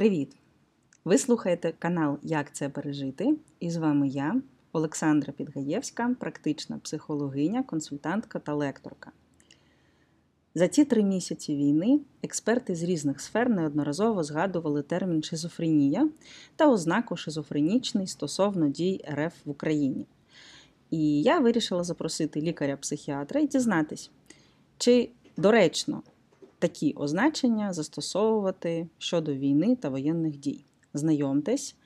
Привіт! Ви слухаєте канал Як це пережити? І з вами я, Олександра Підгаєвська, практична психологиня, консультантка та лекторка. За ці три місяці війни експерти з різних сфер неодноразово згадували термін шизофренія та ознаку шизофренічний стосовно дій РФ в Україні. І я вирішила запросити лікаря-психіатра і дізнатись, чи доречно такі означення застосовувати щодо війни та воєнних дій. Знайомтесь,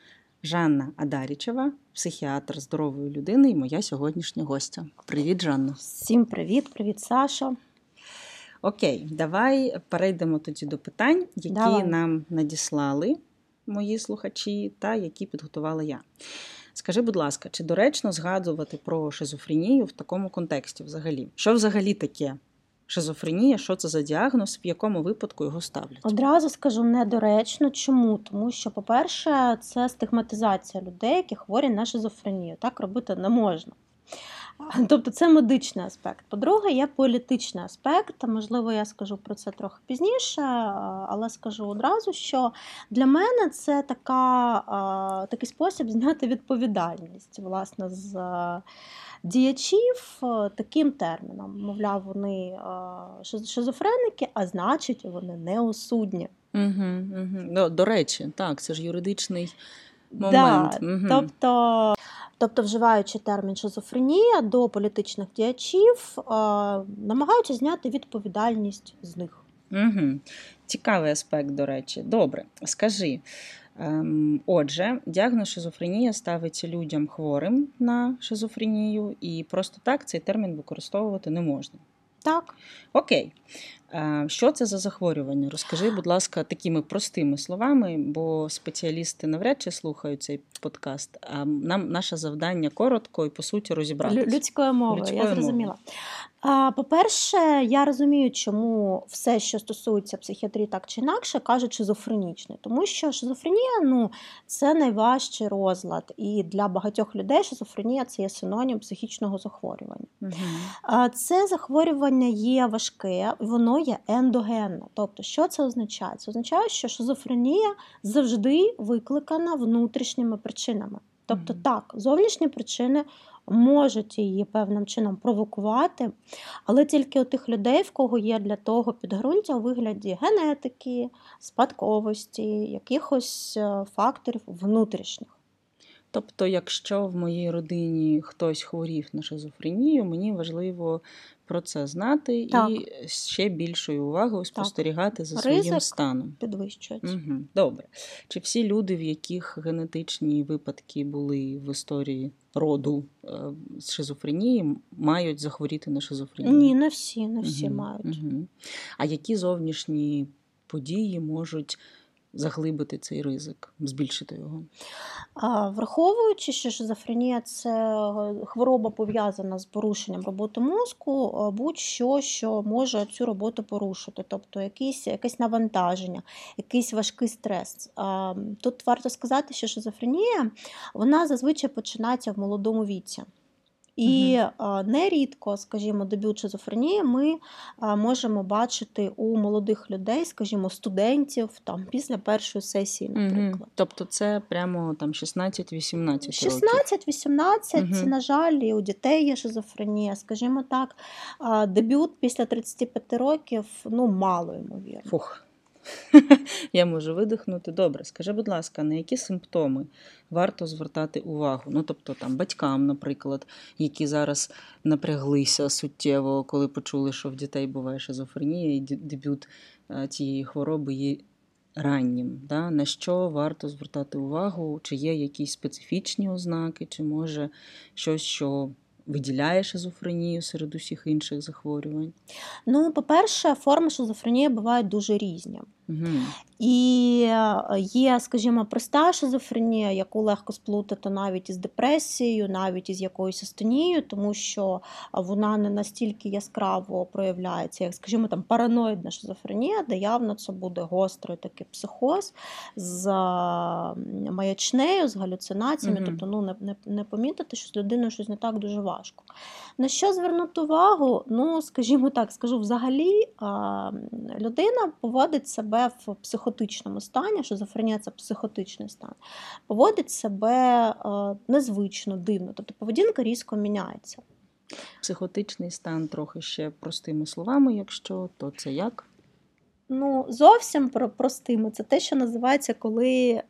Жанна Адарічева, психіатр здорової людини і моя сьогоднішня гостя. Привіт, Жанна. Всім привіт, привіт, Саша. Окей, давай перейдемо тоді до питань, які Давай. нам надіслали мої слухачі та які підготувала я. Скажи, будь ласка, чи доречно згадувати про шизофренію в такому контексті взагалі? Що взагалі таке шизофренія? Що це за діагноз, в якому випадку його ставлять? Одразу скажу недоречно. Чому? Тому що, по-перше, це стигматизація людей, які хворі на шизофренію. Так робити не можна. Тобто це медичний аспект. По-друге, є політичний аспект. Можливо, я скажу про це трохи пізніше, але скажу одразу, що для мене це така, такий спосіб зняти відповідальність власне з діячів таким терміном. Мовляв, вони шизофреники, а значить, вони неосудні. Угу, угу. До, до речі, так, це ж юридичний момент. Да, угу. Тобто, тобто, вживаючи термін шизофренія до політичних діячів, намагаються зняти відповідальність з них. Угу. Цікавий аспект, до речі. Добре, скажи. Ем, отже, діагноз шизофренія ставиться людям хворим на шизофренію, і просто так цей термін використовувати не можна. Так. Окей. Що це за захворювання? Розкажи, будь ласка, такими простими словами, бо спеціалісти навряд чи слухають цей подкаст. А нам наше завдання коротко і по суті розібратися. Людською мовою, Людською я зрозуміла. По-перше, я розумію, чому все, що стосується психіатрії, так чи інакше, кажуть шизофренічний. Тому що шизофренія ну, це найважчий розлад. І для багатьох людей шизофренія це є синонім психічного захворювання. Угу. Це захворювання є важке, воно є ендогенне. Тобто, що це означає? Це означає, що шизофренія завжди викликана внутрішніми причинами. Тобто, так, зовнішні причини можуть її певним чином провокувати, але тільки у тих людей, в кого є для того підґрунтя у вигляді генетики, спадковості, якихось е, факторів внутрішніх. Тобто, якщо в моїй родині хтось хворів на шизофренію, мені важливо про це знати Так. і ще більшою увагою спостерігати за Ризик. своїм станом. Підвищується. Угу. Добре. Чи всі люди, в яких генетичні випадки були в історії роду е, з шизофренії, мають захворіти на шизофренію? Ні, не всі, не всі Мгм, мають. мгм. А які зовнішні події можуть заглибити цей ризик, збільшити його? А, Враховуючи, що шизофренія це е, хвороба пов'язана з порушенням роботи мозку, е, будь-що, що може цю роботу порушити, тобто якісь, якесь навантаження, якийсь важкий стрес. А, Тут варто сказати, що шизофренія вона зазвичай починається в молодому віці. І а, нерідко, скажімо, дебют шизофренії ми можемо бачити у молодих людей, скажімо, студентів там після першої сесії, наприклад. Мгм. Тобто це прямо там 16-18 років. 16-18, Мгм. на жаль, і у дітей є шизофренія. Скажімо так, дебют після 35 років ну мало ймовірно. Фух. Я можу видихнути. Добре, скажи, будь ласка, на які симптоми варто звертати увагу? Ну, тобто там батькам, наприклад, які зараз напряглися суттєво, коли почули, що в дітей буває шизофренія, і дебют е, цієї хвороби є раннім. Да? На що варто звертати увагу? Чи є якісь специфічні ознаки, чи може щось, що виділяє шизофренію серед усіх інших захворювань? Ну, по-перше, форми шизофренії бувають дуже різні. Угу. І е, є, скажімо, проста шизофренія, яку легко сплутати навіть із депресією, навіть із якоюсь астонією, тому що вона не настільки яскраво проявляється, як, скажімо, там параноїдна шизофренія, де явно це буде гострий такий психоз з е, маячнею, з галюцинаціями. Мгм. Тобто, ну не, не, не помітити, що з людиною щось не так дуже важко. На що звернути увагу? Ну, скажімо так, скажу взагалі, людина поводить себе в психотичному стані шизофренія це психотичний стан, поводить себе е, незвично, дивно, тобто поведінка різко міняється. Психотичний стан трохи ще простими словами, якщо то це як? Ну, зовсім про простими. Це те, що називається, коли е,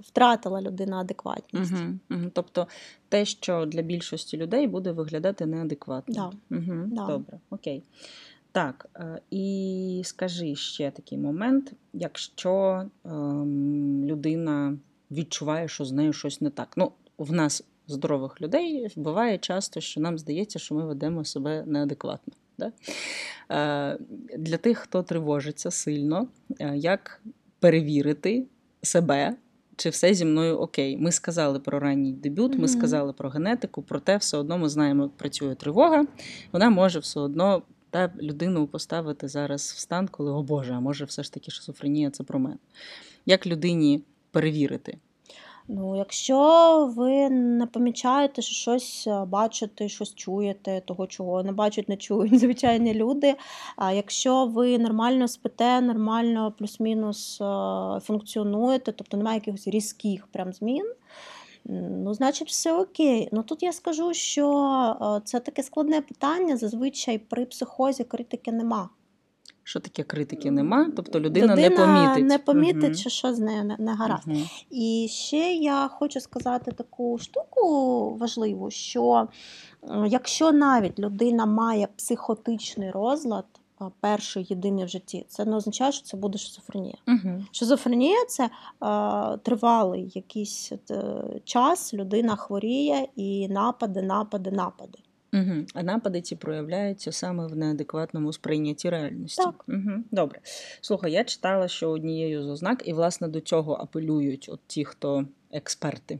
втратила людина адекватність. Угу, угу. Тобто те, що для більшості людей буде виглядати неадекватно. Да. Угу, Да. Добре, окей. Так, е, і скажи ще такий момент, якщо ем, людина відчуває, що з нею щось не так. Ну, в нас, здорових людей, буває часто, що нам здається, що ми ведемо себе неадекватно. Да? Е, Для тих, хто тривожиться сильно, е, як перевірити себе, чи все зі мною окей. Ми сказали про ранній дебют, ми сказали про генетику, проте все одно ми знаємо, як працює тривога. Вона може все одно та людину поставити зараз в стан, коли, о Боже, а може, все ж таки шизофренія це про мене. Як людині перевірити? Ну, якщо ви не помічаєте, що щось е, бачите, щось чуєте, того, чого не бачать, не чують звичайні люди. А якщо ви нормально спите, нормально плюс-мінус е, функціонуєте, тобто немає якихось різких прям змін. Ну, значить, все окей. Ну тут я скажу, що е, це таке складне питання. Зазвичай при психозі критики нема. Що таке критики нема? Тобто людина, не Людина помітить. не помітить, Мгм. що що з нею не, не гаразд. Мгм. І ще я хочу сказати таку штуку важливу, що якщо навіть людина має психотичний розлад, перший єдиний в житті, це не означає, що це буде шизофренія. Мгм. Шизофренія це е, тривалий якийсь е, час, людина хворіє і напади, напади, напади. Угу. А напади ці проявляються саме в неадекватному сприйнятті реальності. Так. Угу. Добре. Слухай, я читала, що однією з ознак, і власне до цього апелюють от ті, хто експерти,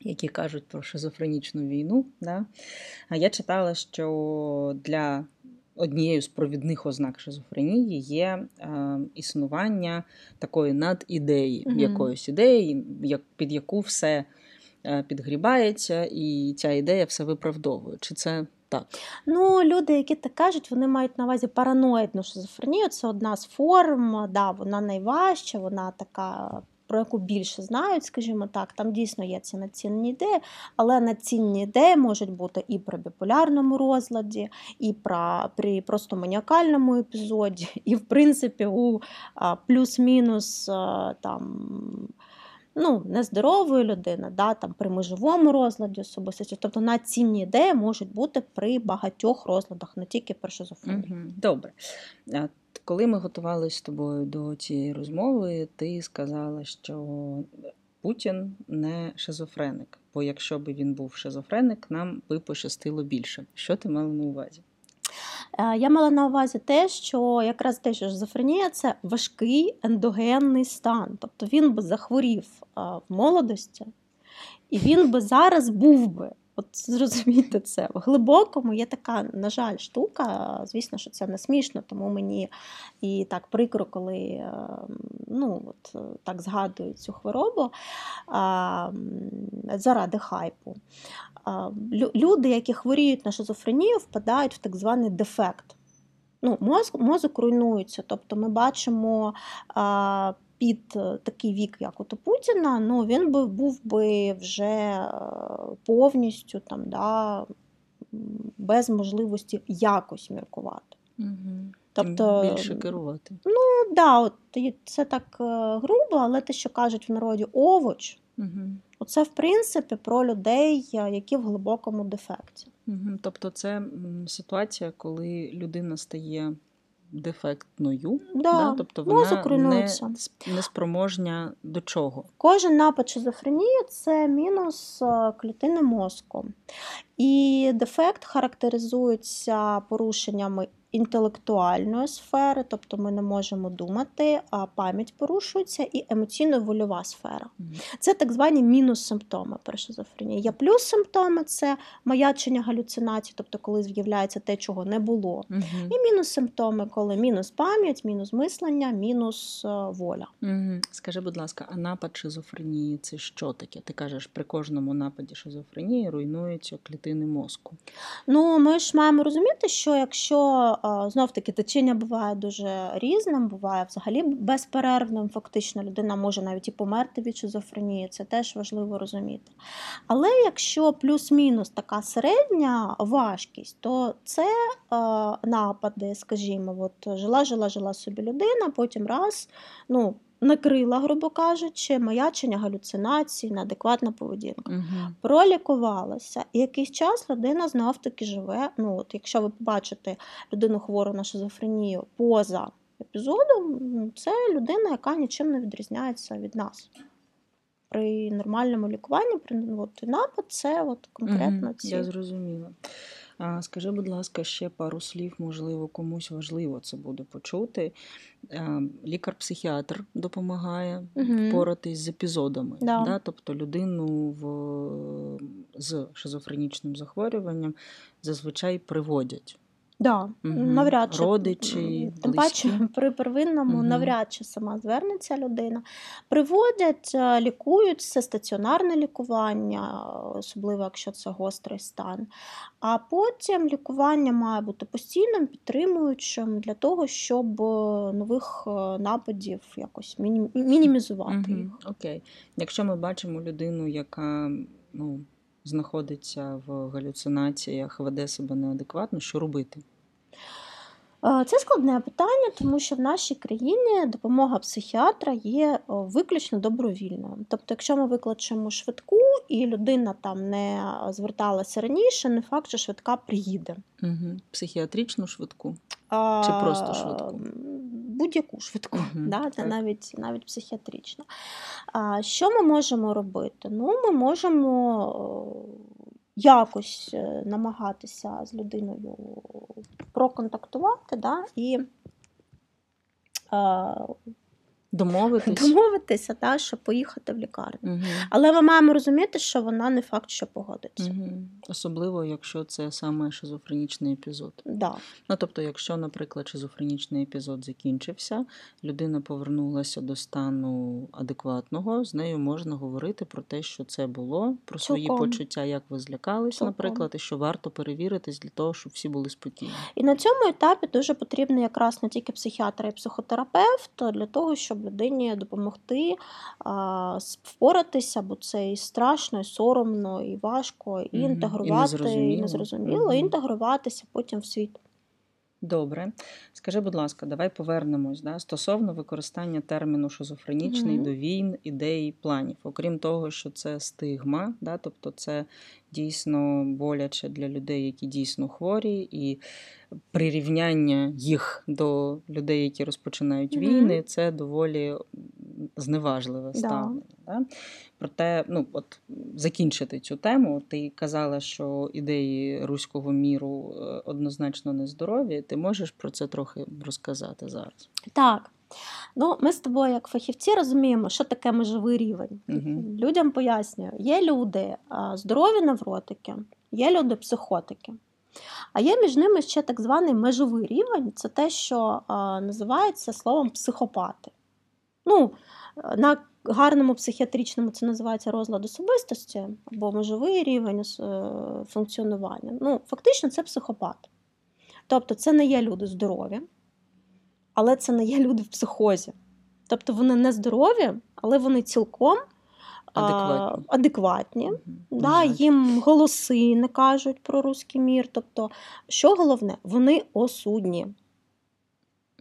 які кажуть про шизофренічну війну. Да? А я читала, що для однією з провідних ознак шизофренії є е, існування такої надідеї, Мгм. якоїсь ідеї, як, під яку все е, підгрібається, і ця ідея все виправдовує. Чи це так? Ну, люди, які так кажуть, вони мають на увазі параноїдну шизофренію. Це одна з форм, да, вона найважча, вона така. Про яку більше знають, скажімо так, там дійсно є ці націнні ідеї, але націнні ідеї можуть бути і при біполярному розладі, і при просто маніакальному епізоді, і в принципі у плюс-мінус там. Ну, нездорової людини, да, там, при межовому розладі особистості. Тобто націнні ідеї можуть бути при багатьох розладах, не тільки при шизофренії. Добре. Коли ми готувалися з тобою до цієї розмови, ти сказала, що Путін не шизофреник. Бо якщо б він був шизофреник, нам би пощастило більше. Що ти мала на увазі? Е, Я мала на увазі те, що якраз те, що шизофренія це важкий ендогенний стан. Тобто він би захворів е, в молодості, і він би зараз був би. От зрозумійте це. В глибокому є така, на жаль, штука. Звісно, що це не смішно, тому мені і так прикро, коли е, ну, от, е, так згадують цю хворобу а, заради хайпу. А, Люди, які хворіють на шизофренію, впадають в так званий дефект. Ну, мозок, мозок руйнується. Тобто ми бачимо а, під е, такий вік, як от у Путіна, ну, він би був би вже е, повністю там, да, без можливості якось міркувати. Угу. Тобто, більше керувати. Ну, да, от, це так е, грубо, але те, що кажуть в народі овоч, Угу. Оце, в принципі, про людей, які в глибокому дефекті. Угу. Тобто, це ситуація, коли людина стає дефектною, Да, тобто вона не, руйнується. не спроможня до чого. Кожен напад шизофренії це мінус е, клітини мозку. І дефект характеризується порушеннями інтелектуальної сфери, тобто ми не можемо думати, а пам'ять порушується, і емоційно-вольова сфера. Це так звані мінус-симптоми при шизофренії. Є плюс-симптоми це маячення галюцинацій, тобто коли з'являється те, чого не було. Угу. І мінус-симптоми, коли мінус пам'ять, мінус мислення, мінус е, воля. Угу. Скажи, будь ласка, а напад шизофренії це що таке? Ти кажеш, при кожному нападі шизофренії руйнуються клітини мозку. Ну, ми ж маємо розуміти, що якщо знов таки течіння буває дуже різним, буває взагалі безперервним. Фактично, людина може навіть і померти від шизофренії, це теж важливо розуміти. Але якщо плюс-мінус така середня важкість, то це напади, скажімо, от жила, жила, жила собі людина, потім раз, ну накрила, грубо кажучи, маячення галюцинації, неадекватна поведінка. Угу. Пролікувалася. І якийсь час людина знов таки живе. Ну, от Якщо ви побачите людину хвору на шизофренію поза епізодом, ну, це людина, яка нічим не відрізняється від нас. При нормальному лікуванні, при от, напад, це от конкретно угу, ці. Я зрозуміла. Скажи, будь ласка, ще пару слів, можливо, комусь важливо це буде почути. Лікар-психіатр допомагає угу. впоратись з епізодами. Да. Да? Тобто людину в... з шизофренічним захворюванням зазвичай приводять. Да, угу. навряд чи родичі, тим паче при первинному угу. навряд чи сама звернеться людина. Приводять, е, лікують це стаціонарне лікування, особливо якщо це гострий стан. А потім лікування має бути постійним, підтримуючим для того, щоб е, нових е, нападів якось мінімізувати угу. їх. Окей. Якщо ми бачимо людину, яка ну, знаходиться в галюцинаціях, веде себе неадекватно, що робити? Е, це складне питання, тому що в нашій країні допомога психіатра є виключно добровільною. Тобто, якщо ми викличемо швидку і людина там не зверталася раніше, не факт, що швидка приїде. Угу. Психіатричну швидку? Чи просто швидку? Будь-яку швидку, угу, да, це навіть навіть психіатрично. А Що ми можемо робити? Ну, Ми можемо якось е, намагатися з людиною проконтактувати да, і Домовитись. Домовитися, та, щоб поїхати в лікарню. Угу. Але ми маємо розуміти, що вона не факт, що погодиться. Угу. Особливо, якщо це саме шизофренічний епізод. Да. Ну, тобто, якщо, наприклад, шизофренічний епізод закінчився, людина повернулася до стану адекватного, з нею можна говорити про те, що це було, про свої почуття, як ви злякались, Цілком. наприклад, і що варто перевіритись для того, щоб всі були спокійні. І на цьому етапі дуже потрібно якраз не тільки психіатр і психотерапевт для того, щоб людині допомогти а, впоратися, бо це і страшно, і соромно, і важко, і. І інтегрувати, незрозуміло. і незрозуміло, і інтегруватися потім в світ. Добре. Скажи, будь ласка, давай повернемось да, стосовно використання терміну шизофренічний Мгм. до війн, ідей, планів. Окрім того, що це стигма, да, тобто це дійсно боляче для людей, які дійсно хворі, і прирівняння їх до людей, які розпочинають війни, це доволі зневажливе ставлення. Да? Проте, ну от закінчити цю тему, ти казала, що ідеї руського міру е, однозначно нездорові. Ти можеш про це трохи розказати зараз? Так. Ну, ми з тобою, як фахівці, розуміємо, що таке межовий рівень. Мгм. Людям пояснюю, є люди здорові невротики, є люди психотики. А є між ними ще так званий межовий рівень це те, що а, називається словом психопати. Ну, на гарному психіатричному це називається розлад особистості або межовий рівень е, функціонування. Ну, фактично, це психопат. Тобто, це не є люди здорові, але це не є люди в психозі. Тобто вони не здорові, але вони цілком а, Адекватні. Угу. Да, їм голоси не кажуть про руський мір. Тобто, що головне, вони осудні.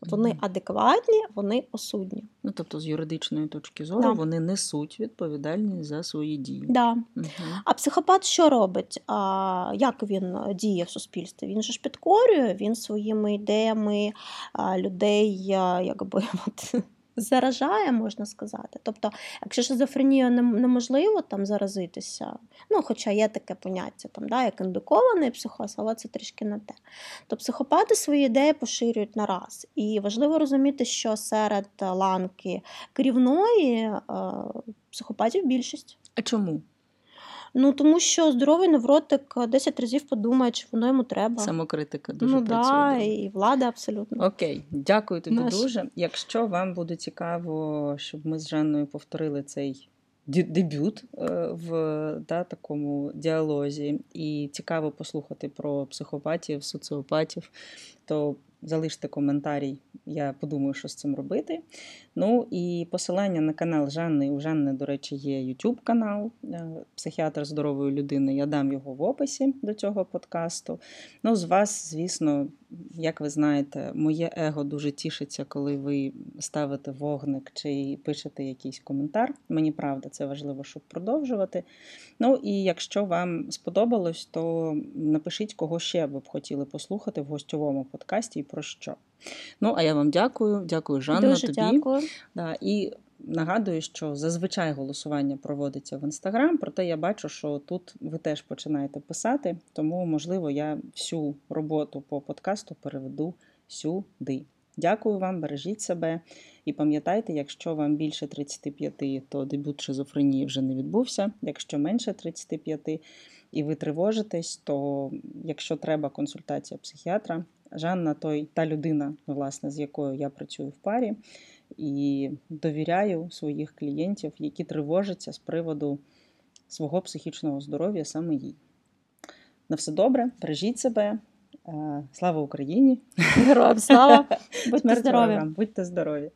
Вони адекватні, вони осудні. Ну, тобто, з юридичної точки зору, Да. вони несуть відповідальність за свої дії. Да. Мгм. А психопат що робить? А, Як він діє в суспільстві? Він же ж підкорює, він своїми ідеями людей а, якби от, заражає, можна сказати. Тобто, якщо шизофренію неможливо там заразитися, ну хоча є таке поняття, там, да, як індукований психоз, але це трішки не те. То психопати свої ідеї поширюють на раз. І важливо розуміти, що серед ланки керівної е, психопатів більшість. А чому? Ну тому що здоровий невротик 10 разів подумає, чи воно йому треба. Самокритика дуже ну працює. да, і влада абсолютно. Окей, дякую тобі Наш. дуже. Якщо вам буде цікаво, щоб ми з Жанною повторили цей дебют е, в да, такому діалозі, і цікаво послухати про психопатів, соціопатів, то залиште коментарій, я подумаю, що з цим робити. Ну і посилання на канал Жанни. У Жанни, до речі, є YouTube канал е, Психіатр здорової людини. Я дам його в описі до цього подкасту. Ну, з вас, звісно, як ви знаєте, моє его дуже тішиться, коли ви ставите вогник чи пишете якийсь коментар. Мені правда, це важливо, щоб продовжувати. Ну і якщо вам сподобалось, то напишіть, кого ще ви б хотіли послухати в гостьовому подкасті і про що. Ну, а я вам дякую. Дякую, Жанна. Дуже тобі. дякую. Да, і нагадую, що зазвичай голосування проводиться в інстаграм, проте я бачу, що тут ви теж починаєте писати, тому, можливо, я всю роботу по подкасту переведу сюди. Дякую вам, бережіть себе і пам'ятайте, якщо вам більше 35, то дебют шизофренії вже не відбувся. Якщо менше 35 і ви тривожитесь, то якщо треба консультація психіатра, Жанна той та людина, власне, з якою я працюю в парі, і довіряю своїх клієнтів, які тривожаться з приводу свого психічного здоров'я саме їй. На все добре, бережіть себе. Е, Слава Україні! Героям слава! Будьте здорові! Будьте здорові!